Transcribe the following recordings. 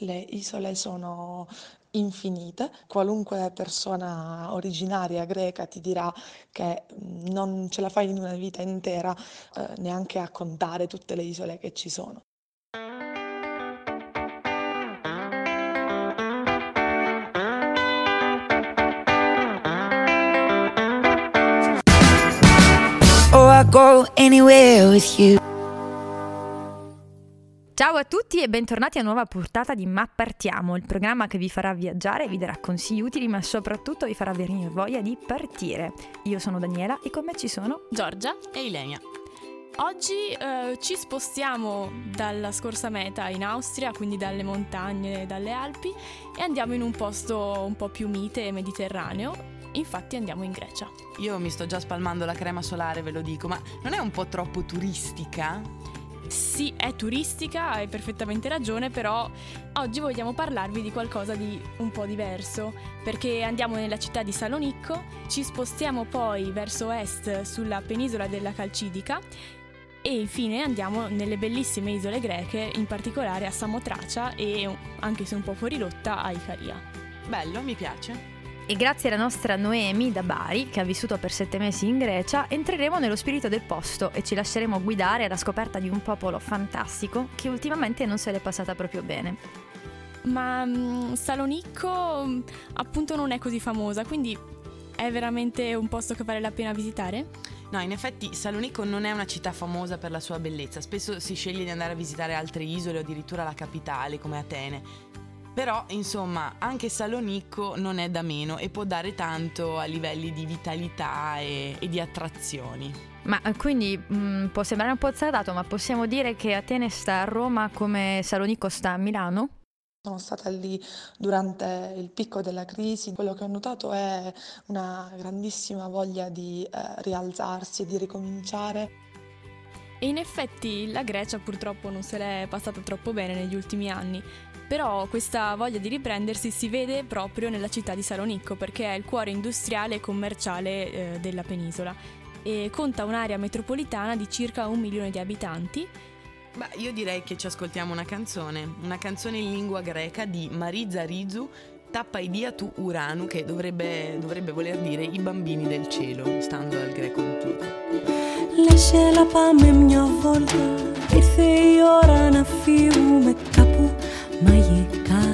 Le isole sono infinite, qualunque persona originaria greca ti dirà che mm, non ce la fai in una vita intera eh, neanche a contare tutte le isole che ci sono. Oh, I go anywhere with you. Ciao a tutti e bentornati a nuova portata di Ma Partiamo, il programma che vi farà viaggiare, vi darà consigli utili, ma soprattutto vi farà venire voglia di partire. Io sono Daniela e con me ci sono Giorgia e Ilenia. Oggi eh, ci spostiamo dalla scorsa meta in Austria, quindi dalle montagne, dalle Alpi, e andiamo in un posto un po' più mite e mediterraneo. Infatti andiamo in Grecia. Io mi sto già spalmando la crema solare, ve lo dico, ma non è un po' troppo turistica? Sì, è turistica, hai perfettamente ragione, però oggi vogliamo parlarvi di qualcosa di un po' diverso, perché andiamo nella città di Salonicco, ci spostiamo poi verso est sulla penisola della Calcidica e infine andiamo nelle bellissime isole greche, in particolare a Samotracia e anche se un po' fuori rotta a Icaria. Bello, mi piace. E grazie alla nostra Noemi da Bari, che ha vissuto per sette mesi in Grecia, entreremo nello spirito del posto e ci lasceremo guidare alla scoperta di un popolo fantastico che ultimamente non se l'è passata proprio bene. Ma um, Salonicco appunto non è così famosa, quindi è veramente un posto che vale la pena visitare? No, in effetti Salonicco non è una città famosa per la sua bellezza, spesso si sceglie di andare a visitare altre isole o addirittura la capitale come Atene. Però, insomma, anche Salonicco non è da meno e può dare tanto a livelli di vitalità e, e di attrazioni. Ma eh, quindi mh, mm, può sembrare un po' azzardato, ma possiamo dire che Atene sta a Roma come Salonicco sta a Milano? Sono stata lì durante il picco della crisi, quello che ho notato è una grandissima voglia di eh, rialzarsi e di ricominciare. E in effetti la Grecia purtroppo non se l'è passata troppo bene negli ultimi anni. Però questa voglia di riprendersi si vede proprio nella città di Salonicco perché è il cuore industriale e commerciale eh, della penisola e conta un'area metropolitana di circa un milione di abitanti. Beh, io direi che ci ascoltiamo una canzone, una canzone in lingua greca di Mariza Rizu, Tappa Idia tu Uranu, che dovrebbe, dovrebbe voler dire i bambini del cielo, stando al greco antico. Lascia la πάμε μια volta, ήρθε η ώρα να φύγουμε κάπου μαγικά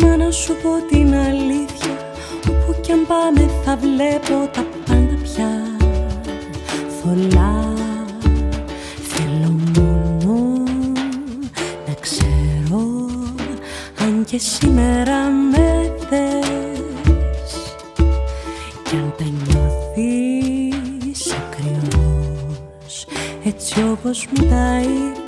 Μα να σου πω την αλήθεια Όπου κι αν πάμε θα βλέπω τα πάντα πια Θολά και σήμερα με θες. Κι αν τα νιώθεις ακριβώς Έτσι όπως μου τα είπες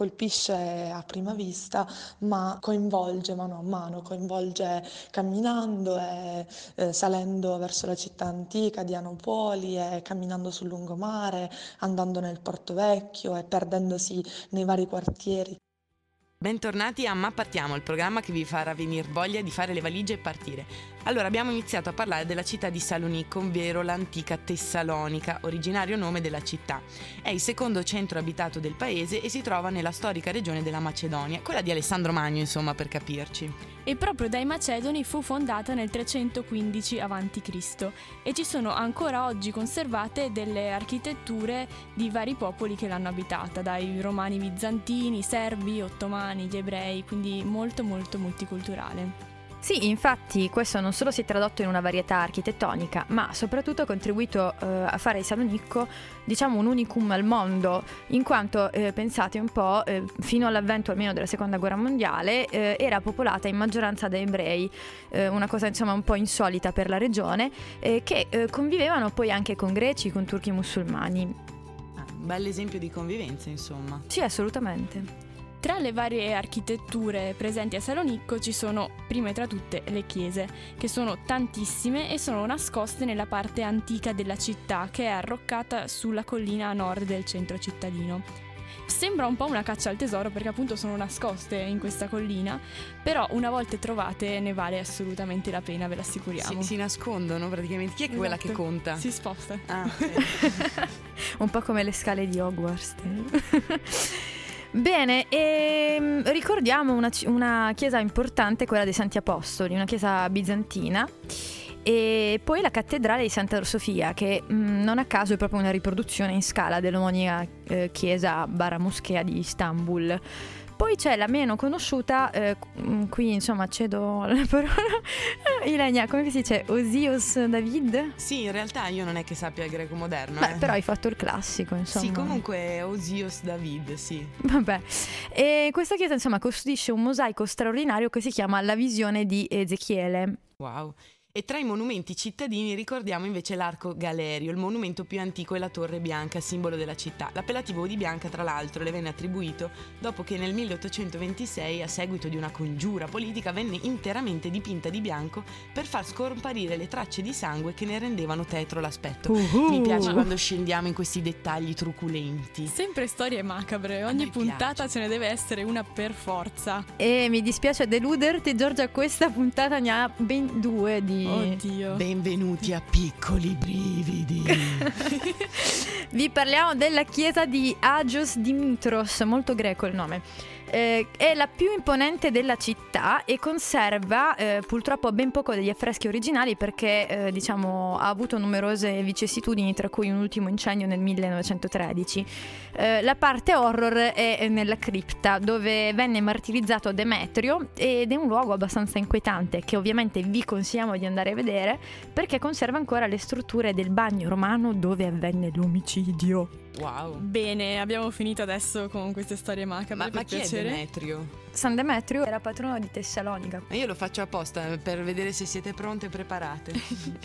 colpisce a prima vista, ma coinvolge mano a mano, coinvolge camminando e eh, salendo verso la città antica di Anopoli e camminando sul lungomare, andando nel Porto Vecchio e perdendosi nei vari quartieri. Bentornati a Ma Partiamo, il programma che vi farà venire voglia di fare le valigie e partire. Allora, abbiamo iniziato a parlare della città di Salonicco, ovvero l'antica Tessalonica, originario nome della città. È il secondo centro abitato del paese e si trova nella storica regione della Macedonia, quella di Alessandro Magno, insomma, per capirci. E proprio dai Macedoni fu fondata nel 315 a.C. e ci sono ancora oggi conservate delle architetture di vari popoli che l'hanno abitata, dai romani bizantini, serbi, ottomani musulmani, gli ebrei, quindi molto molto multiculturale. Sì, infatti questo non solo si è tradotto in una varietà architettonica, ma soprattutto ha contribuito eh, a fare di Salonicco, diciamo, un unicum al mondo, in quanto, eh, pensate un po', eh, fino all'avvento almeno della Seconda Guerra Mondiale, eh, era popolata in maggioranza da ebrei, eh, una cosa insomma un po' insolita per la regione, eh, che convivevano poi anche con greci, con turchi musulmani. Ah, un bel esempio di convivenza, insomma. Sì, assolutamente. Tra le varie architetture presenti a Salonicco ci sono, prima tra tutte, le chiese, che sono tantissime e sono nascoste nella parte antica della città, che è arroccata sulla collina a nord del centro cittadino. Sembra un po' una caccia al tesoro perché appunto sono nascoste in questa collina, però una volta trovate ne vale assolutamente la pena, ve l'assicuriamo. Si, si nascondono praticamente. Chi è quella che Esatto. conta? Si sposta. Ah, ok. Un po' come le scale di Hogwarts. Bene, ehm, ricordiamo una, una chiesa importante, quella dei Santi Apostoli, una chiesa bizantina. E poi la cattedrale di Santa Sofia, che mh, non a caso è proprio una riproduzione in scala dell'omonima eh, chiesa barra moschea di Istanbul. Poi c'è la meno conosciuta, eh, mh, qui insomma cedo la parola, Ilenia, come si dice? Osios David? Sì, in realtà io non è che sappia il greco moderno. Beh, eh. però hai fatto il classico, insomma. Sì, comunque Osios David, sì. Vabbè, e questa chiesa insomma custodisce un mosaico straordinario che si chiama La visione di Ezechiele. Wow. E tra i monumenti cittadini ricordiamo invece l'Arco Galerio, il monumento più antico è la Torre Bianca, simbolo della città. L'appellativo di Bianca, tra l'altro, le venne attribuito dopo che nel 1826, a seguito di una congiura politica, venne interamente dipinta di bianco per far scomparire le tracce di sangue che ne rendevano tetro l'aspetto. Mi piace quando scendiamo in questi dettagli truculenti. Sempre storie macabre, ogni puntata piace. ce ne deve essere una per forza. E mi dispiace deluderti Giorgia, questa puntata ne ha ben due di... Oddio. Benvenuti a piccoli brividi. Vi parliamo della chiesa di Agios Dimitros, molto greco il nome. Eh, è la più imponente della città e conserva eh, purtroppo ben poco degli affreschi originali perché eh, diciamo, ha avuto numerose vicissitudini, tra cui un ultimo incendio nel 1913. Eh, la parte horror è nella cripta dove venne martirizzato Demetrio ed è un luogo abbastanza inquietante che ovviamente vi consigliamo di andare a vedere perché conserva ancora le strutture del bagno romano dove avvenne l'omicidio. Wow. Bene, abbiamo finito adesso con queste storie macabre. Ma, ma chi è piacere. Demetrio? San Demetrio era patrono di Tessalonica. Ma io lo faccio apposta per vedere se siete pronte e preparate.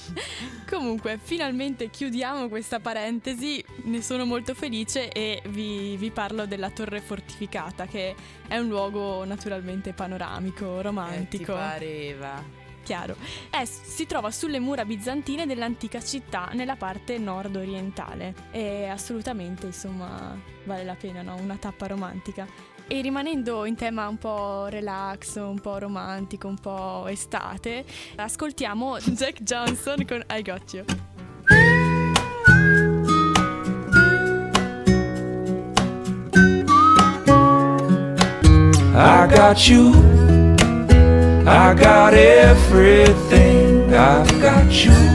Comunque, finalmente chiudiamo questa parentesi, ne sono molto felice e vi, vi parlo della torre fortificata, che è un luogo naturalmente panoramico, Eh, ti romantico. pareva. Chiaro. Eh, si trova sulle mura bizantine dell'antica città nella parte nord-orientale e assolutamente, insomma, vale la pena, no? Una tappa romantica. E rimanendo in tema un po' relax, un po' romantico, un po' estate, ascoltiamo Jack Johnson con I Got You. I got you. I got everything. I've got you.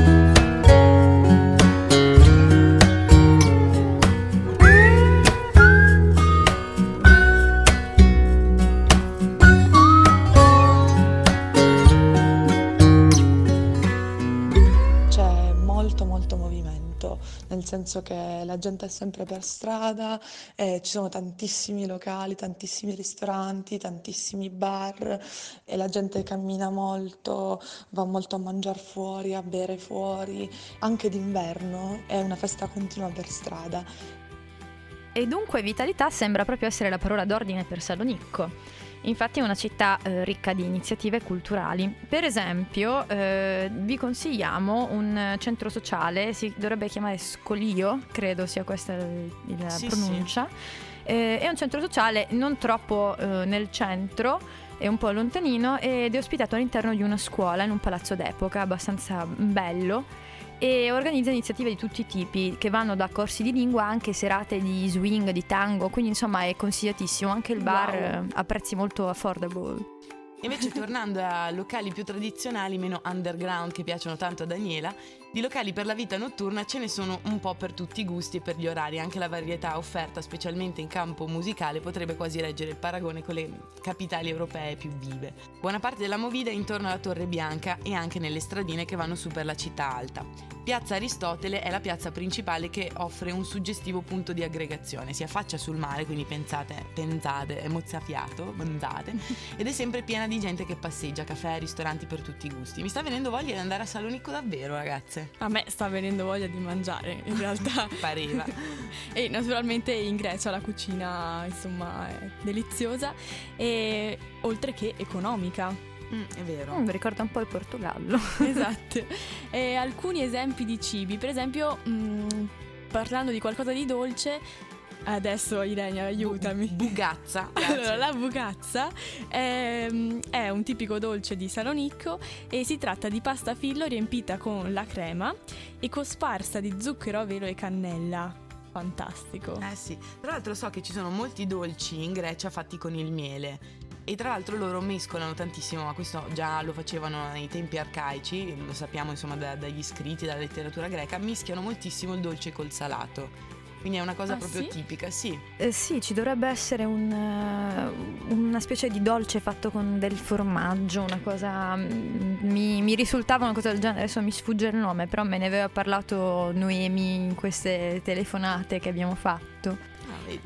Senso che la gente è sempre per strada, e ci sono tantissimi locali, tantissimi ristoranti, tantissimi bar e la gente cammina molto, va molto a mangiare fuori, a bere fuori, anche d'inverno è una festa continua per strada. E dunque vitalità sembra proprio essere la parola d'ordine per Salonicco. Infatti è una città eh, ricca di iniziative culturali. Per esempio, eh, vi consigliamo un centro sociale, si dovrebbe chiamare Scolio, credo sia questa la Sì, pronuncia. Eh, è un centro sociale non troppo eh, nel centro, è un po' lontanino ed è ospitato all'interno di una scuola in un palazzo d'epoca abbastanza bello e organizza iniziative di tutti i tipi che vanno da corsi di lingua anche serate di swing, di tango, quindi insomma è consigliatissimo anche il bar Wow. eh, a prezzi molto affordable. Invece tornando a locali più tradizionali, meno underground che piacciono tanto a Daniela, di locali per la vita notturna ce ne sono un po' per tutti i gusti e per gli orari, anche la varietà offerta specialmente in campo musicale potrebbe quasi reggere il paragone con le capitali europee più vive. Buona parte della movida è intorno alla Torre Bianca e anche nelle stradine che vanno su per la città alta. Piazza Aristotele è la piazza principale che offre un suggestivo punto di aggregazione, si affaccia sul mare, quindi pensate, pensate, è mozzafiato, pensate, ed è sempre piena di gente che passeggia, caffè, ristoranti per tutti i gusti. Mi sta venendo voglia di andare a Salonicco davvero, ragazze. A me sta venendo voglia di mangiare, in realtà. Pareva. E naturalmente in Grecia la cucina, insomma, è deliziosa e oltre che economica. Mm, è vero. Mm, mi ricorda un po' il Portogallo. esatto. E alcuni esempi di cibi, per esempio, mh, parlando di qualcosa di dolce, Adesso Irene, aiutami. Bu- bugazza. Allora, la bugazza è, è un tipico dolce di Salonicco e si tratta di pasta fillo riempita con la crema e cosparsa di zucchero a velo e cannella. Fantastico. Eh sì, tra l'altro so che ci sono molti dolci in Grecia fatti con il miele e tra l'altro loro mescolano tantissimo, ma questo già lo facevano nei tempi arcaici, lo sappiamo insomma da- dagli scritti, dalla letteratura greca, mischiano moltissimo il dolce col salato. Quindi è una cosa Ah, proprio sì? tipica, sì. Eh, sì, ci dovrebbe essere un, eh, una specie di dolce fatto con del formaggio, una cosa... mm, Mi, mi risultava una cosa del genere, adesso mi sfugge il nome, però me ne aveva parlato Noemi in queste telefonate che abbiamo fatto.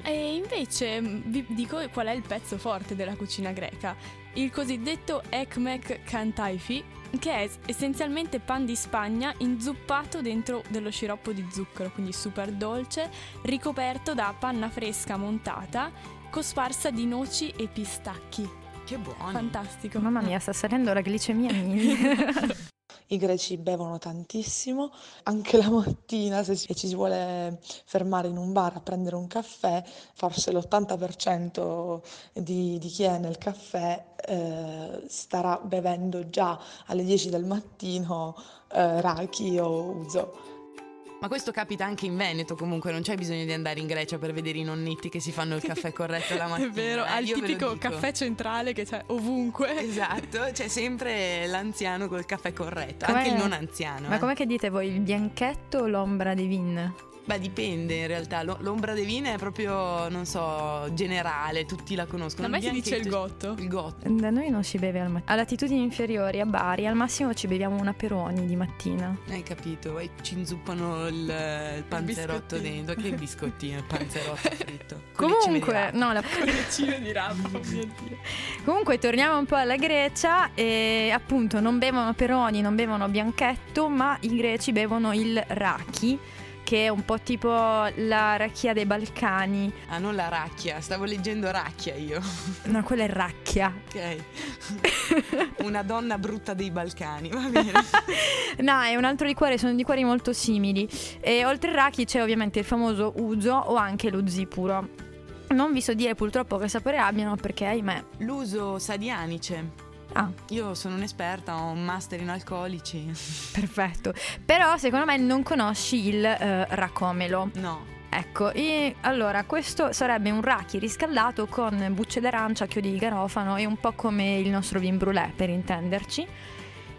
Ah. E invece mh, vi dico qual è il pezzo forte della cucina greca, il cosiddetto ekmek kantaifi, che è essenzialmente pan di Spagna inzuppato dentro dello sciroppo di zucchero, quindi super dolce, ricoperto da panna fresca montata, cosparsa di noci e pistacchi. Che buono. Fantastico. Mamma mia, sta salendo la glicemia mia. I greci bevono tantissimo, anche la mattina se ci ci si vuole fermare in un bar a prendere un caffè, forse l'80% di, di chi è nel caffè eh, starà bevendo già alle 10 del mattino eh, raki o uso. Ma questo capita anche in Veneto comunque, non c'è bisogno di andare in Grecia per vedere i nonnetti che si fanno il caffè corretto la mattina. È vero, eh, lo tipico caffè centrale che c'è ovunque. Esatto, c'è sempre l'anziano col caffè corretto, Com'è- anche il non anziano. Ma eh. com'è che dite voi, il bianchetto o l'ombra di vin? Beh, dipende in realtà. Lo- L'ombra de vine è proprio, non so, generale, tutti la conoscono. Da me si dice il gotto. Il gotto. Da noi non si beve al mattino. A latitudini inferiori, a Bari, al massimo ci beviamo una Peroni di mattina. Hai capito? E ci inzuppano il, il panzerotto biscottino. dentro. Che biscottino, il panzerotto fritto. Comunque, no, la- Cucina di rapa, oh mio Dio. Comunque torniamo un po' alla Grecia e appunto non bevono peroni, non bevono bianchetto, ma i greci bevono il raki, che è un po' tipo la racchia dei Balcani. Ah, non la racchia, stavo leggendo racchia io. No, quella è racchia. Ok. Una donna brutta dei Balcani, va bene. No, è un altro liquore, sono liquori molto simili. E oltre al raki c'è ovviamente il famoso uso o anche lo zipuro. Non vi so dire purtroppo che sapore abbiano perché, ahimè, L'uso sa di anice. Ah, Io sono un'esperta, ho un master in alcolici. perfetto. Però secondo me non conosci il eh, racomelo. No. Ecco, e allora questo sarebbe un raki riscaldato con bucce d'arancia, chiodi di garofano e un po' come il nostro vin brûlé per intenderci.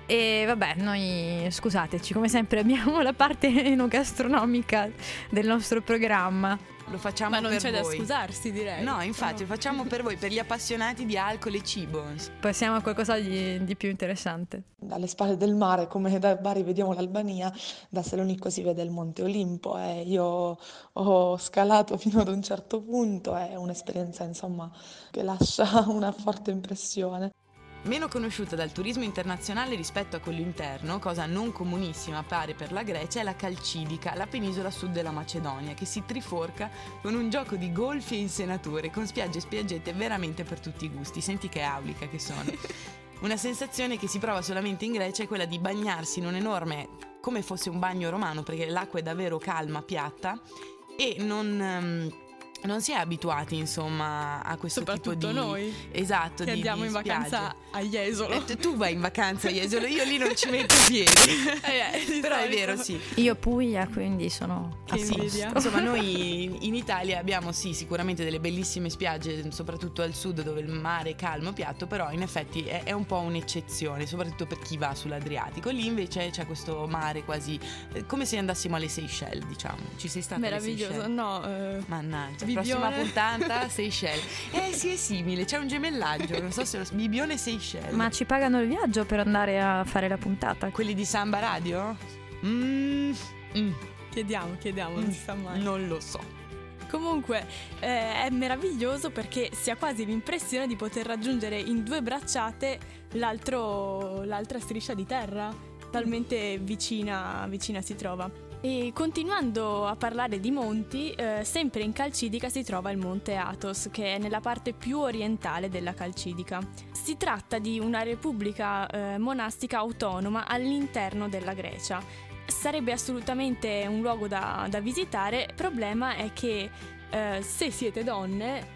E vabbè, noi scusateci, come sempre abbiamo la parte enogastronomica del nostro programma. Lo facciamo Ma non per c'è da voi. scusarsi, direi. No, infatti, lo facciamo per voi, per gli appassionati di alcol e cibo. Passiamo a qualcosa di, di più interessante. Dalle spalle del mare, come da Bari vediamo l'Albania, da Salonicco si vede il Monte Olimpo e io ho scalato fino ad un certo punto, è un'esperienza insomma che lascia una forte impressione. Meno conosciuta dal turismo internazionale rispetto a quello interno, cosa non comunissima pare per la Grecia, è la Calcidica, la penisola sud della Macedonia, che si triforca con un gioco di golf e insenature, con spiagge e spiaggette veramente per tutti i gusti. Senti che aulica che sono. Una sensazione che si prova solamente in Grecia è quella di bagnarsi in un enorme, come fosse un bagno romano, perché l'acqua è davvero calma, piatta, e non... ehm, non si è abituati, insomma, a questo tipo di... noi Esatto, che di, andiamo di in vacanza spiagge. a Jesolo. Eh, tu- vai in vacanza a Jesolo, io lì non ci metto piedi. Eh, eh, Però è vero, sì. Io Puglia, quindi sono Che a posto. Insomma, noi in- Italia abbiamo sì sicuramente delle bellissime spiagge, soprattutto al sud dove il mare è calmo, piatto, però in effetti è, è un po' un'eccezione, soprattutto per chi va sull'Adriatico. Lì invece c'è questo mare quasi eh, come se andassimo alle Seychelles, diciamo. Ci sei stata Meraviglioso, no. eh, Mannaggia. Prossima puntata Seychelles. Eh sì, è simile, c'è un gemellaggio, non so se lo Bibione Seychelles. Ma ci pagano il viaggio per andare a fare la puntata? quelli di Samba Radio? Mm, mm, chiediamo, chiediamo, non si sa mai. non lo so. Comunque eh, è meraviglioso perché si ha quasi l'impressione di poter raggiungere in due bracciate l'altro- l'altra striscia di terra, talmente vicina, vicina si trova. E continuando a parlare di monti, eh, sempre in Calcidica si trova il monte Athos, che è nella parte più orientale della Calcidica. Si tratta di una repubblica eh, monastica autonoma all'interno della Grecia. Sarebbe assolutamente un luogo da, da visitare, il problema è che eh, se siete donne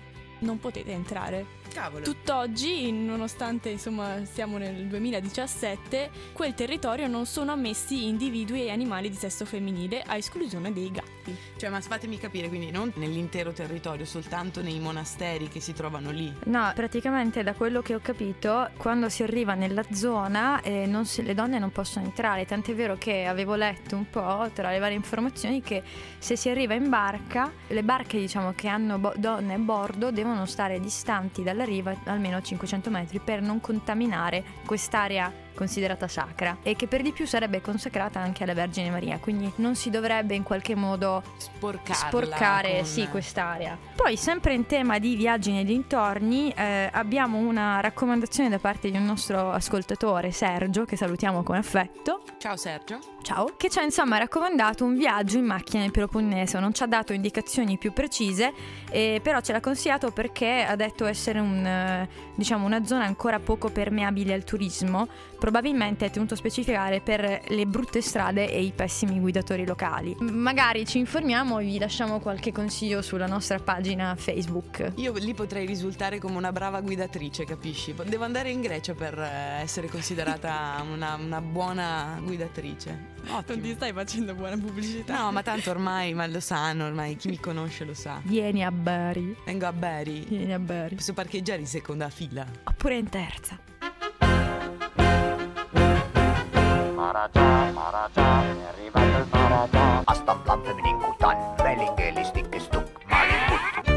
non potete entrare. Cavolo. Tutt'oggi, nonostante insomma siamo nel 2017, quel territorio non sono ammessi individui e animali di sesso femminile, a esclusione dei gatti. Cioè, ma fatemi capire, quindi non nell'intero territorio, soltanto nei monasteri che si trovano lì. No, praticamente da quello che ho capito, quando si arriva nella zona eh, non si- le donne non possono entrare, tant'è vero che avevo letto un po' tra le varie informazioni che se si arriva in barca, le barche diciamo che hanno bo- donne a bordo devono stare distanti dalla riva almeno 500 metri per non contaminare quest'area considerata sacra e che per di più sarebbe consacrata anche alla Vergine Maria, quindi non si dovrebbe in qualche modo Sporcarla. sporcare con- sì, quest'area. Poi, sempre in tema di viaggi nei dintorni, eh, abbiamo una raccomandazione da parte di un nostro ascoltatore, Sergio, che salutiamo con affetto. Ciao Sergio. Ciao, che ci ha insomma raccomandato un viaggio in macchina nel Peloponneso. Non ci ha dato indicazioni più precise, eh, però ce l'ha consigliato perché ha detto essere un, eh, diciamo, una zona ancora poco permeabile al turismo. Probabilmente è tenuto a specificare per le brutte strade e i pessimi guidatori locali. Magari ci informiamo e vi lasciamo qualche consiglio sulla nostra pagina Facebook. Io lì potrei risultare come una brava guidatrice, capisci? Devo andare in Grecia per eh, essere considerata una, una buona guidatrice. Non ti Ottimo. stai facendo buona pubblicità. No, ma tanto ormai ma lo sanno, ormai chi mi conosce lo sa. Vieni a Bari. Vengo a Bari. Vieni a Bari. Posso parcheggiare in seconda fila. Oppure in terza. Maraja, Maraja, è arrivato il Maraja. Asta platte mininkutan, velingeli stikke stuk, malinkut.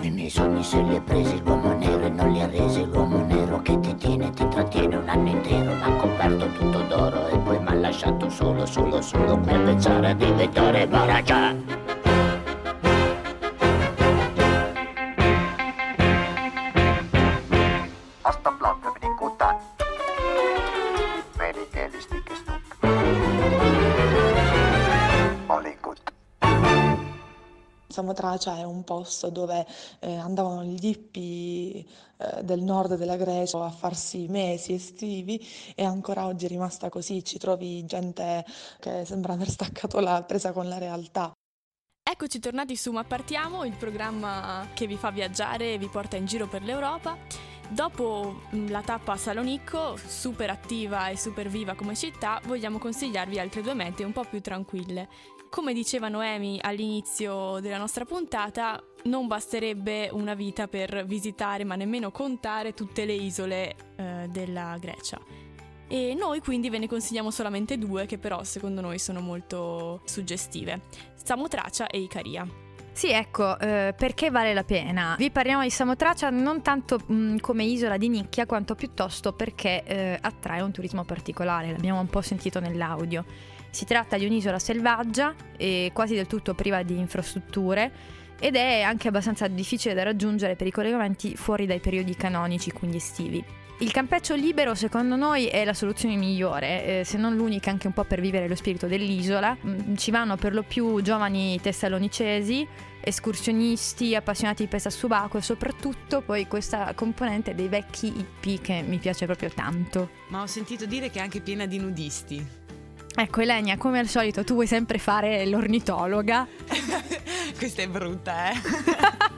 Nei miei sogni se li ha presi l'uomo nero e non li ha resi l'uomo nero che ti tiene, ti trattiene un anno intero, m'ha coperto tutto d'oro e poi m'ha lasciato solo, solo, solo per pensare a diventare Maraja. Samotracia è un posto dove eh, andavano gli hippi eh, del nord della Grecia a farsi mesi estivi e ancora oggi è rimasta così, ci trovi gente che sembra aver staccato la presa con la realtà. Eccoci tornati su Ma Partiamo, il programma che vi fa viaggiare e vi porta in giro per l'Europa. Dopo mh, la tappa a Salonicco, super attiva e super viva come città, vogliamo consigliarvi altre due mete un po' più tranquille. Come diceva Noemi all'inizio della nostra puntata, non basterebbe una vita per visitare, ma nemmeno contare tutte le isole eh, della Grecia. E noi quindi ve ne consigliamo solamente due che però secondo noi sono molto suggestive. Samotracia e Icaria. Sì, ecco, eh, perché vale la pena? Vi parliamo di Samotracia non tanto mh, come isola di nicchia, quanto piuttosto perché eh, attrae un turismo particolare, l'abbiamo un po' sentito nell'audio. Si tratta di un'isola selvaggia e quasi del tutto priva di infrastrutture ed è anche abbastanza difficile da raggiungere per i collegamenti fuori dai periodi canonici, quindi estivi. Il campeggio libero secondo noi è la soluzione migliore, eh, se non l'unica anche un po' per vivere lo spirito dell'isola. Mm, Ci vanno per lo più giovani tessalonicesi, escursionisti, appassionati di pesca subacquea e soprattutto poi questa componente dei vecchi hippie che mi piace proprio tanto. Ma ho sentito dire che è anche piena di nudisti. Ecco Elenia, come al solito tu vuoi sempre fare l'ornitologa. Questa è brutta, eh.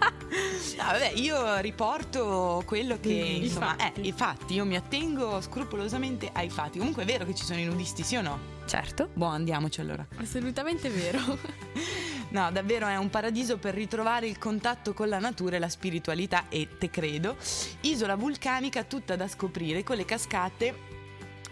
No, vabbè, io riporto quello che I insomma, fatti. eh, i fatti, io mi attengo scrupolosamente ai fatti. Comunque è vero che ci sono i nudisti, sì o no? Certo. Boh, andiamoci allora. Assolutamente vero. No, davvero è un paradiso per ritrovare il contatto con la natura e la spiritualità e te credo. Isola vulcanica tutta da scoprire con le cascate,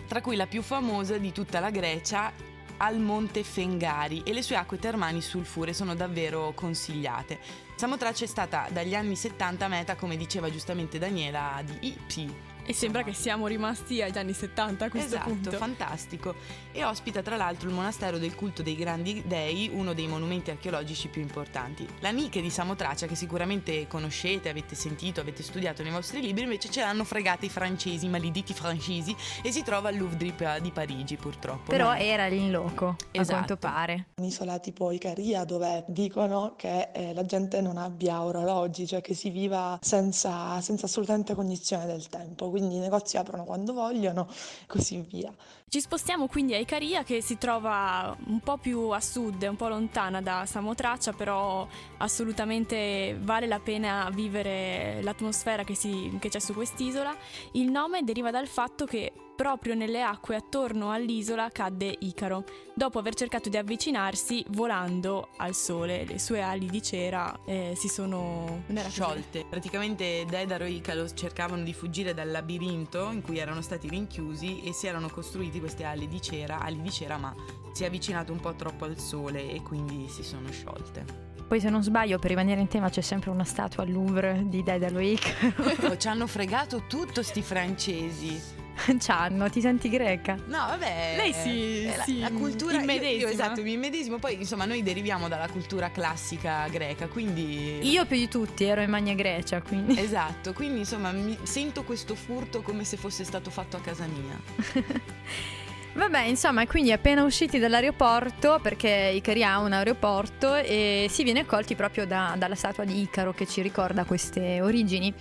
tra cui la più famosa di tutta la Grecia al monte Fengari e le sue acque termali sulfure sono davvero consigliate. Samotrace è stata dagli anni 70 meta, come diceva giustamente Daniela, di hippie. E sembra che siamo rimasti agli anni 70 a questo esatto, punto. fantastico. E ospita tra l'altro il monastero del culto dei grandi dei, uno dei monumenti archeologici più importanti. La Nike di Samotracia, che sicuramente conoscete, avete sentito, avete studiato nei vostri libri, invece ce l'hanno fregata i francesi, i malediti francesi, e si trova al Louvre di, Pa- di Parigi, purtroppo. Però Ma- era lì in loco, a Esatto. quanto pare. Un'isola tipo Icaria dove dicono che eh, la gente non abbia orologi, cioè che si viva senza, senza assolutamente cognizione del tempo. Quindi i negozi aprono quando vogliono, così via. Ci spostiamo quindi a Icaria che si trova un po' più a sud, un po' lontana da Samotraccia, però assolutamente vale la pena vivere l'atmosfera che, si, che c'è su quest'isola. Il nome deriva dal fatto che proprio nelle acque attorno all'isola cadde Icaro, dopo aver cercato di avvicinarsi volando al sole. Le sue ali di cera eh, si sono sciolte. Praticamente Dedaro e Icaro cercavano di fuggire dal labirinto in cui erano stati rinchiusi e si erano costruiti queste ali di cera, ali di cera ma si è avvicinato un po' troppo al sole e quindi si sono sciolte. Poi se non sbaglio, per rimanere in tema, c'è sempre una statua al Louvre di Dedalo e Icaro. Ci hanno fregato tutto sti francesi. C'hanno, ti senti greca? No, vabbè. Lei si- eh, la, si la cultura io- immedesima. Io, esatto, mi immedesimo. Poi, insomma, noi deriviamo dalla cultura classica greca, quindi. Io più di tutti ero in Magna Grecia, quindi. Esatto, quindi insomma mi sento questo furto come se fosse stato fatto a casa mia. Vabbè, insomma, quindi appena usciti dall'aeroporto, perché Icaria ha un aeroporto, e si viene accolti proprio da- dalla statua di Icaro che ci ricorda queste origini.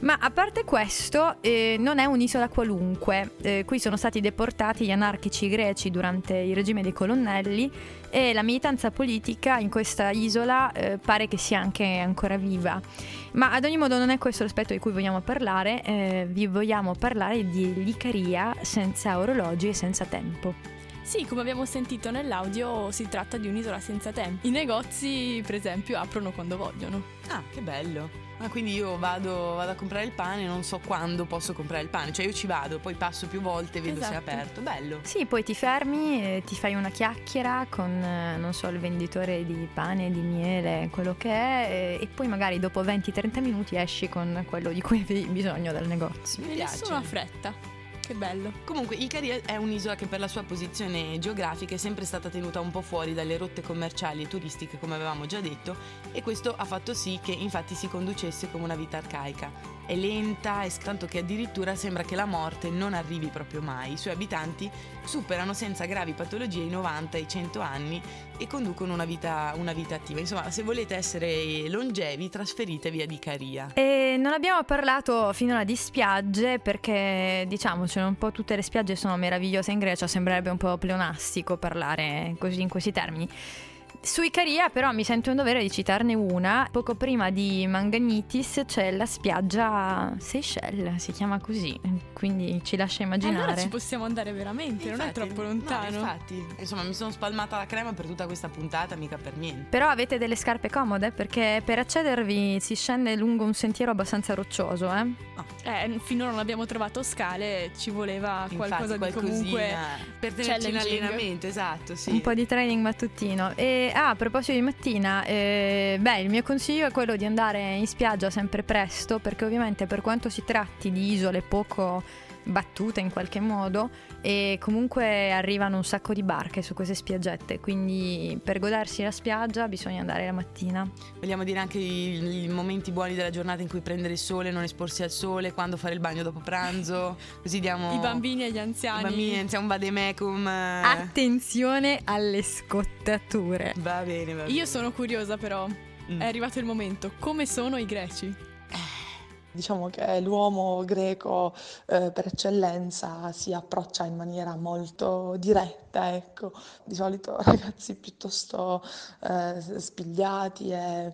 Ma a parte questo, eh, non è un'isola qualunque. Eh, qui sono stati deportati gli anarchici greci durante il regime dei colonnelli e la militanza politica in questa isola eh, pare che sia anche ancora viva. Ma ad ogni modo non è questo l'aspetto di cui vogliamo parlare, eh, vi vogliamo parlare di l'Icaria senza orologi e senza tempo. Sì, come abbiamo sentito nell'audio, si tratta di un'isola senza tempo. I negozi, per esempio, aprono quando vogliono. Ah, che bello. Ah, quindi io vado, vado a comprare il pane, non so quando posso comprare il pane. Cioè io ci vado, poi passo più volte, vedo se è Esatto. aperto. Bello. Sì, poi ti fermi, eh, ti fai una chiacchiera con, eh, non so, il venditore di pane, di miele, quello che è, eh, e poi magari dopo 20-30 minuti esci con quello di cui avevi bisogno dal negozio. Mi E piace. nessuno ha fretta. Che bello. Comunque Icaria è un'isola che per la sua posizione geografica è sempre stata tenuta un po' fuori dalle rotte commerciali e turistiche come avevamo già detto e questo ha fatto sì che infatti si conducesse come una vita arcaica. È lenta e tanto che addirittura sembra che la morte non arrivi proprio mai. I suoi abitanti superano senza gravi patologie i 90 e i 100 anni e conducono una vita, una vita attiva. Insomma, se volete essere longevi, trasferitevi ad Icaria. E non abbiamo parlato finora di spiagge perché diciamocelo un po' tutte le spiagge sono meravigliose in Grecia, sembrerebbe un po' pleonastico parlare così in questi termini. Su Icaria però mi sento in dovere di citarne una. Poco prima di Manganitis c'è la spiaggia Seychelles, si chiama così, quindi ci lascia immaginare. Allora ci possiamo andare veramente, non è Infatti, troppo no, lontano. infatti, insomma, mi sono spalmata la crema per tutta questa puntata, mica per niente. Però avete delle scarpe comode perché per accedervi si scende lungo un sentiero abbastanza roccioso, eh? Eh, finora non abbiamo trovato scale, ci voleva qualcosa Infatti, di comunque per tenerci in allenamento, esatto, sì. Un po' di training mattutino. E ah, a proposito di mattina, eh, beh, il mio consiglio è quello di andare in spiaggia sempre presto, perché ovviamente per quanto si tratti di isole poco battute in qualche modo, e comunque arrivano un sacco di barche su queste spiaggette, quindi per godersi la spiaggia bisogna andare la mattina. Vogliamo dire anche i, i momenti buoni della giornata in cui prendere il sole, non esporsi al sole, quando fare il bagno dopo pranzo, così diamo I bambini e gli i anziani. bambini, iniziamo un vademecum. eh. Attenzione alle scottature. Va bene, va bene. Io sono curiosa però, Mm. è arrivato il momento. Come sono i greci? Diciamo che l'uomo greco eh, per eccellenza si approccia in maniera molto diretta, ecco, di solito ragazzi piuttosto eh, spigliati e,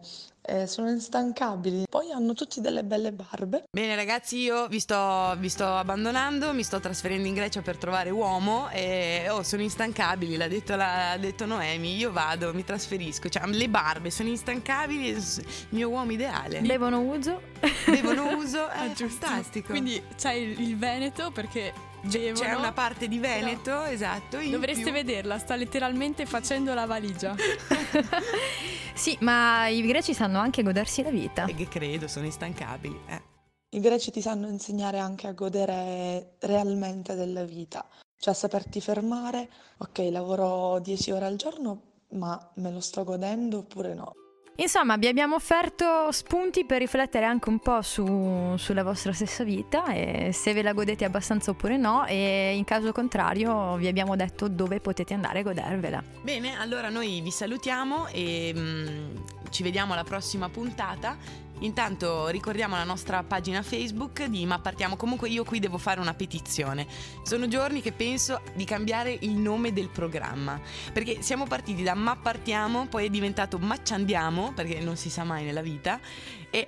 e sono instancabili. Poi hanno tutti delle belle barbe. Bene ragazzi, io vi sto, vi sto abbandonando, mi sto trasferendo in Grecia per trovare uomo e oh, sono instancabili, l'ha detto, l'ha detto Noemi, io vado, mi trasferisco, cioè le barbe sono instancabili, il mio uomo ideale. Bevono uso. Bevono uso, è Ah, giusto. fantastico. Quindi c'è il, il Veneto perché bevono. C'è una parte di Veneto, esatto. in Dovreste più. vederla, sta letteralmente facendo la valigia. sì, ma i greci sanno anche godersi la vita. E che credo, sono instancabili. eh. I greci ti sanno insegnare anche a godere realmente della vita, cioè a saperti fermare, ok, lavoro 10 ore al giorno, ma me lo sto godendo oppure no? Insomma, vi abbiamo offerto spunti per riflettere anche un po' su- sulla vostra stessa vita e se ve la godete abbastanza oppure no e in caso contrario vi abbiamo detto dove potete andare a godervela. Bene, allora noi vi salutiamo e mm, ci vediamo alla prossima puntata Intanto ricordiamo la nostra pagina Facebook di Ma Partiamo. Comunque io qui devo fare una petizione. Sono giorni che penso di cambiare il nome del programma. Perché siamo partiti da Ma Partiamo, poi è diventato Ma ci andiamo, perché non si sa mai nella vita. E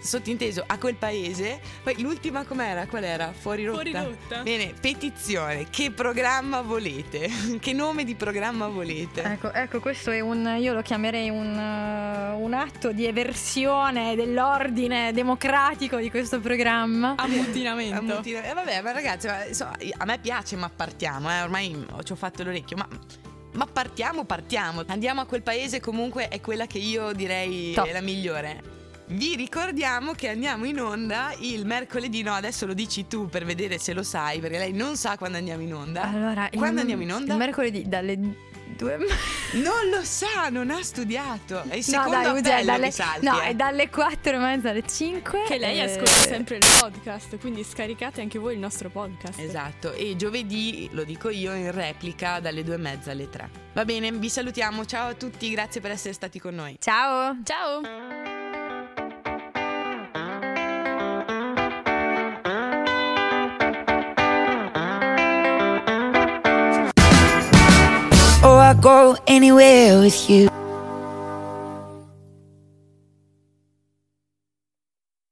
sottinteso a quel paese. Poi l'ultima com'era? Qual era? Fuori rotta. Fuori rotta. Bene, petizione. Che programma volete? che nome di programma volete? Ecco, ecco, questo è un, io lo chiamerei un, uh, un atto di eversione dell'ordine democratico di questo programma. Ammutinamento. Ammutina- eh, vabbè, ma ragazzi, ma, insomma, a me piace, ma partiamo, eh, ormai ci ho fatto l'orecchio, ma... Ma partiamo, partiamo. Andiamo a quel paese, comunque è quella che io direi Top. è la migliore. Vi ricordiamo che andiamo in onda il mercoledì, no adesso lo dici tu per vedere se lo sai, perché lei non sa quando andiamo in onda. Allora, quando il- andiamo in onda? Il mercoledì dalle due. Non lo sa, non ha studiato. È il No, secondo dai, appello Uge, dalle, che salti. no, eh. è dalle 4 e mezza alle 5. Che lei eh, ascolta sempre il podcast, quindi scaricate anche voi il nostro podcast. Esatto, e giovedì, lo dico io, in replica dalle due e mezza alle tre. Va bene, vi salutiamo, ciao a tutti, grazie per essere stati con noi. Ciao! Ciao! I go anywhere with you.